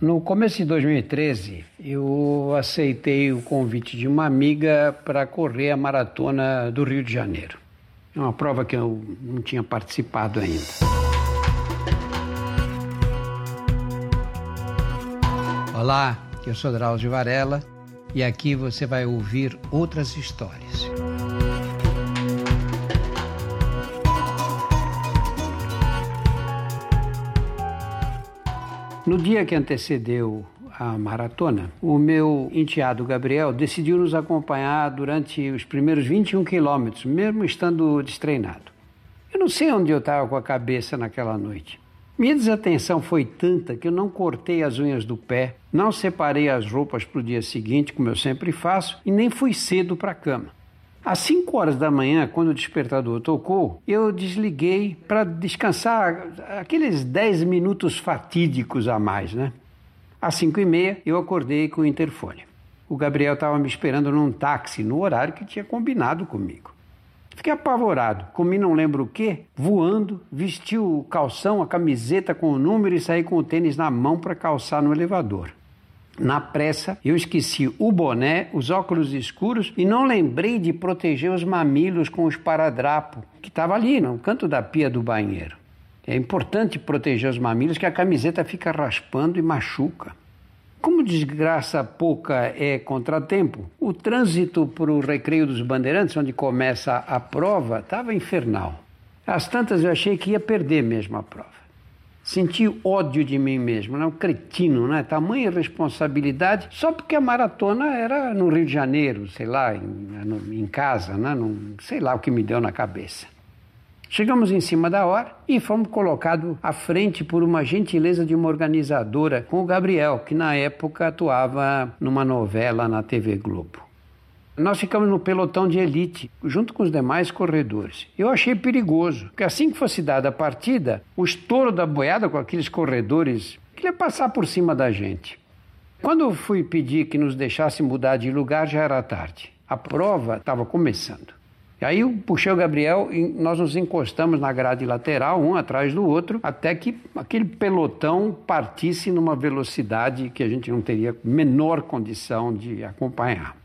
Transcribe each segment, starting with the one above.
No começo de 2013, eu aceitei o convite de uma amiga para correr a maratona do Rio de Janeiro. É uma prova que eu não tinha participado ainda. Olá, eu sou Drauzio Varela e aqui você vai ouvir outras histórias. No dia que antecedeu a maratona, o meu enteado Gabriel decidiu nos acompanhar durante os primeiros 21 quilômetros, mesmo estando destreinado. Eu não sei onde eu estava com a cabeça naquela noite. Minha desatenção foi tanta que eu não cortei as unhas do pé, não separei as roupas para o dia seguinte, como eu sempre faço, e nem fui cedo para a cama. Às 5 horas da manhã, quando o despertador tocou, eu desliguei para descansar aqueles 10 minutos fatídicos a mais, né? Às 5 e meia, eu acordei com o interfone. O Gabriel estava me esperando num táxi, no horário que tinha combinado comigo. Fiquei apavorado, comi não lembro o que, voando, vesti o calção, a camiseta com o número e saí com o tênis na mão para calçar no elevador. Na pressa, eu esqueci o boné, os óculos escuros e não lembrei de proteger os mamilos com o esparadrapo, que estava ali no canto da pia do banheiro. É importante proteger os mamilos, que a camiseta fica raspando e machuca. Como desgraça pouca é contratempo, o trânsito para o Recreio dos Bandeirantes, onde começa a prova, estava infernal. Às tantas eu achei que ia perder mesmo a prova. Senti ódio de mim mesmo, né? um cretino, né? tamanha responsabilidade, só porque a maratona era no Rio de Janeiro, sei lá, em, em casa, né? Não, sei lá o que me deu na cabeça. Chegamos em cima da hora e fomos colocados à frente por uma gentileza de uma organizadora com o Gabriel, que na época atuava numa novela na TV Globo. Nós ficamos no pelotão de elite, junto com os demais corredores. Eu achei perigoso, porque assim que fosse dada a partida, o estouro da boiada com aqueles corredores queria passar por cima da gente. Quando eu fui pedir que nos deixasse mudar de lugar, já era tarde. A prova estava começando. E aí eu puxei o Gabriel e nós nos encostamos na grade lateral, um atrás do outro, até que aquele pelotão partisse numa velocidade que a gente não teria menor condição de acompanhar.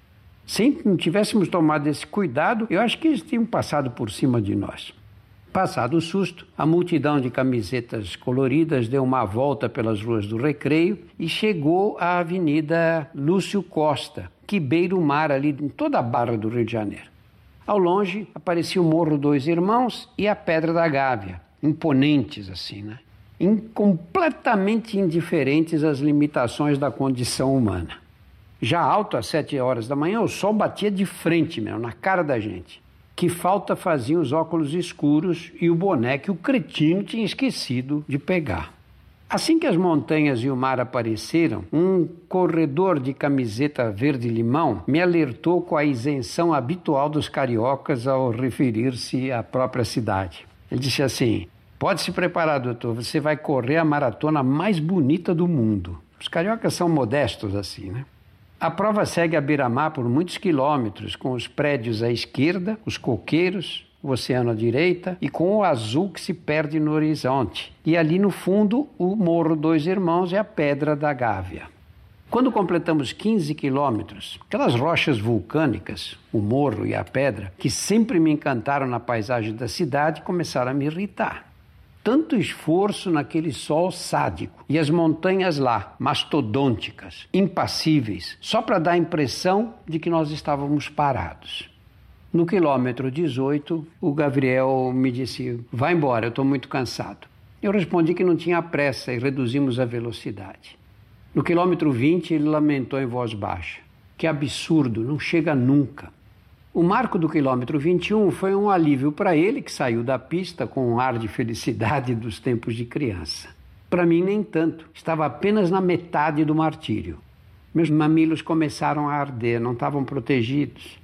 Se não tivéssemos tomado esse cuidado, eu acho que eles tinham passado por cima de nós. Passado o susto, a multidão de camisetas coloridas deu uma volta pelas ruas do Recreio e chegou à Avenida Lúcio Costa, que beira o mar ali em toda a barra do Rio de Janeiro. Ao longe aparecia o Morro Dois Irmãos e a Pedra da Gávea, imponentes assim, né? completamente indiferentes às limitações da condição humana. Já alto, às sete horas da manhã, o sol batia de frente mesmo, na cara da gente. Que falta faziam os óculos escuros e o boné que o cretino tinha esquecido de pegar. Assim que as montanhas e o mar apareceram, um corredor de camiseta verde-limão me alertou com a isenção habitual dos cariocas ao referir-se à própria cidade. Ele disse assim: Pode se preparar, doutor, você vai correr a maratona mais bonita do mundo. Os cariocas são modestos assim, né? A prova segue a beira-mar por muitos quilômetros, com os prédios à esquerda, os coqueiros, o oceano à direita e com o azul que se perde no horizonte. E ali no fundo, o Morro Dois Irmãos e a Pedra da Gávea. Quando completamos 15 quilômetros, aquelas rochas vulcânicas, o morro e a pedra, que sempre me encantaram na paisagem da cidade, começaram a me irritar tanto esforço naquele sol sádico e as montanhas lá, mastodônticas, impassíveis, só para dar a impressão de que nós estávamos parados. No quilômetro 18, o Gabriel me disse: Vai embora, eu estou muito cansado. Eu respondi que não tinha pressa e reduzimos a velocidade. No quilômetro 20, ele lamentou em voz baixa: Que absurdo, não chega nunca. O marco do quilômetro 21 foi um alívio para ele, que saiu da pista com um ar de felicidade dos tempos de criança. Para mim, nem tanto. Estava apenas na metade do martírio. Meus mamilos começaram a arder, não estavam protegidos.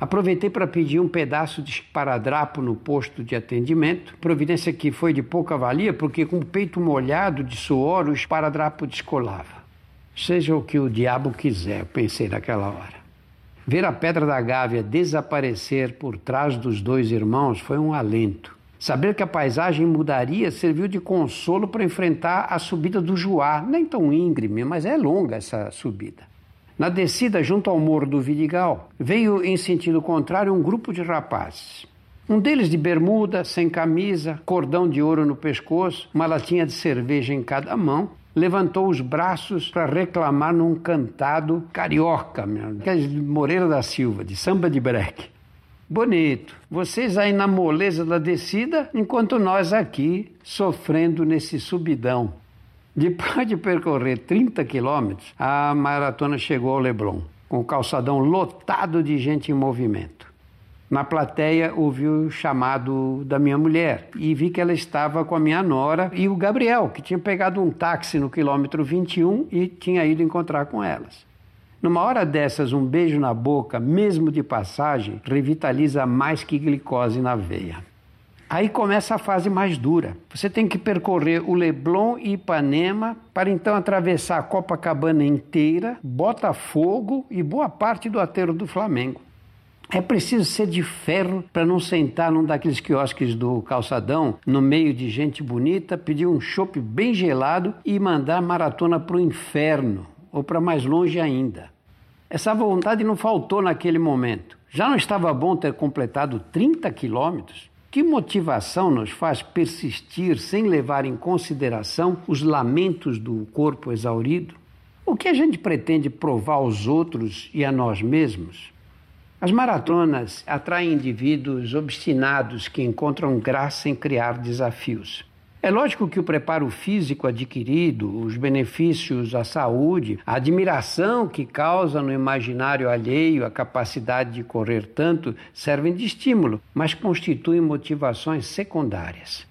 Aproveitei para pedir um pedaço de esparadrapo no posto de atendimento, providência que foi de pouca valia, porque com o peito molhado de suor o esparadrapo descolava. Seja o que o diabo quiser, pensei naquela hora. Ver a pedra da Gávea desaparecer por trás dos dois irmãos foi um alento. Saber que a paisagem mudaria serviu de consolo para enfrentar a subida do Juá, nem tão íngreme, mas é longa essa subida. Na descida junto ao morro do Vidigal, veio em sentido contrário um grupo de rapazes. Um deles de bermuda, sem camisa, cordão de ouro no pescoço, uma latinha de cerveja em cada mão, levantou os braços para reclamar num cantado carioca, aquele Moreira da Silva, de samba de breque. Bonito. Vocês aí na moleza da descida, enquanto nós aqui sofrendo nesse subidão. Depois de percorrer 30 quilômetros, a maratona chegou ao Leblon, com o calçadão lotado de gente em movimento. Na plateia ouvi o chamado da minha mulher e vi que ela estava com a minha nora e o Gabriel, que tinha pegado um táxi no quilômetro 21 e tinha ido encontrar com elas. Numa hora dessas, um beijo na boca, mesmo de passagem, revitaliza mais que glicose na veia. Aí começa a fase mais dura. Você tem que percorrer o Leblon e Ipanema para então atravessar a Copacabana inteira, Botafogo e boa parte do aterro do Flamengo. É preciso ser de ferro para não sentar num daqueles quiosques do calçadão, no meio de gente bonita, pedir um chopp bem gelado e mandar maratona para o inferno, ou para mais longe ainda. Essa vontade não faltou naquele momento. Já não estava bom ter completado 30 quilômetros? Que motivação nos faz persistir sem levar em consideração os lamentos do corpo exaurido? O que a gente pretende provar aos outros e a nós mesmos? As maratonas atraem indivíduos obstinados que encontram graça em criar desafios. É lógico que o preparo físico adquirido, os benefícios à saúde, a admiração que causa no imaginário alheio a capacidade de correr tanto servem de estímulo, mas constituem motivações secundárias.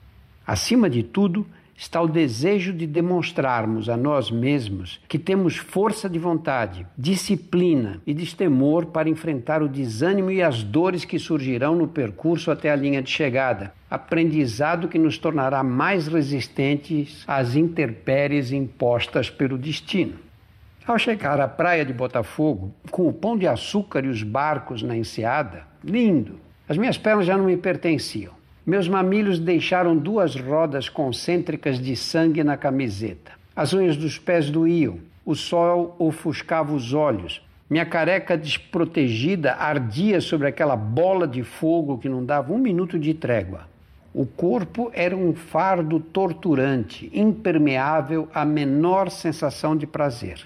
Acima de tudo, está o desejo de demonstrarmos a nós mesmos que temos força de vontade, disciplina e destemor para enfrentar o desânimo e as dores que surgirão no percurso até a linha de chegada. Aprendizado que nos tornará mais resistentes às intempéries impostas pelo destino. Ao chegar à praia de Botafogo, com o pão de açúcar e os barcos na enseada, lindo, as minhas pernas já não me pertenciam. Meus mamilhos deixaram duas rodas concêntricas de sangue na camiseta. As unhas dos pés doíam. O sol ofuscava os olhos. Minha careca desprotegida ardia sobre aquela bola de fogo que não dava um minuto de trégua. O corpo era um fardo torturante, impermeável à menor sensação de prazer.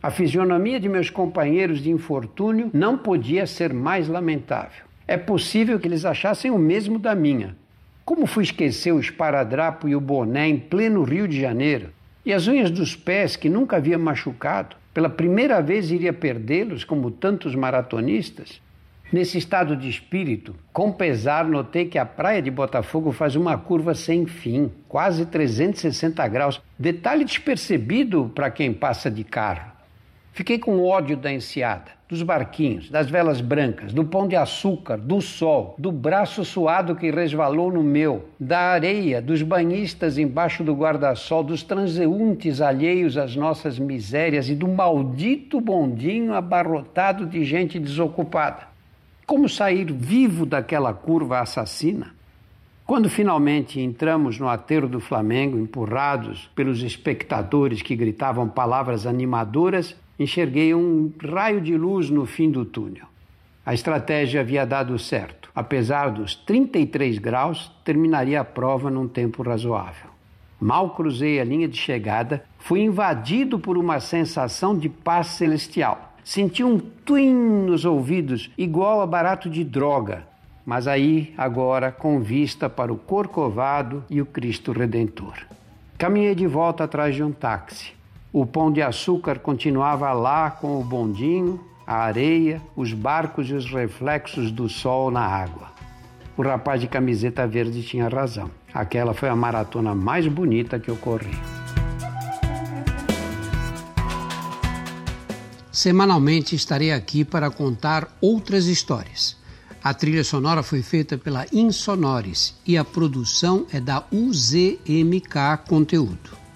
A fisionomia de meus companheiros de infortúnio não podia ser mais lamentável. É possível que eles achassem o mesmo da minha. Como fui esquecer o esparadrapo e o boné em pleno Rio de Janeiro? E as unhas dos pés que nunca havia machucado? Pela primeira vez iria perdê-los, como tantos maratonistas? Nesse estado de espírito, com pesar, notei que a praia de Botafogo faz uma curva sem fim, quase 360 graus. Detalhe despercebido para quem passa de carro. Fiquei com ódio da enseada dos barquinhos, das velas brancas, do pão de açúcar, do sol, do braço suado que resvalou no meu, da areia, dos banhistas embaixo do guarda-sol, dos transeuntes alheios às nossas misérias e do maldito bondinho abarrotado de gente desocupada. Como sair vivo daquela curva assassina? Quando finalmente entramos no aterro do Flamengo, empurrados pelos espectadores que gritavam palavras animadoras, enxerguei um raio de luz no fim do túnel. A estratégia havia dado certo. Apesar dos 33 graus, terminaria a prova num tempo razoável. Mal cruzei a linha de chegada, fui invadido por uma sensação de paz celestial. Senti um twin nos ouvidos, igual a barato de droga, mas aí, agora, com vista para o Corcovado e o Cristo Redentor. Caminhei de volta atrás de um táxi. O pão de açúcar continuava lá com o bondinho, a areia, os barcos e os reflexos do sol na água. O rapaz de camiseta verde tinha razão. Aquela foi a maratona mais bonita que eu corri. Semanalmente estarei aqui para contar outras histórias. A trilha sonora foi feita pela Insonores e a produção é da UZMK Conteúdo.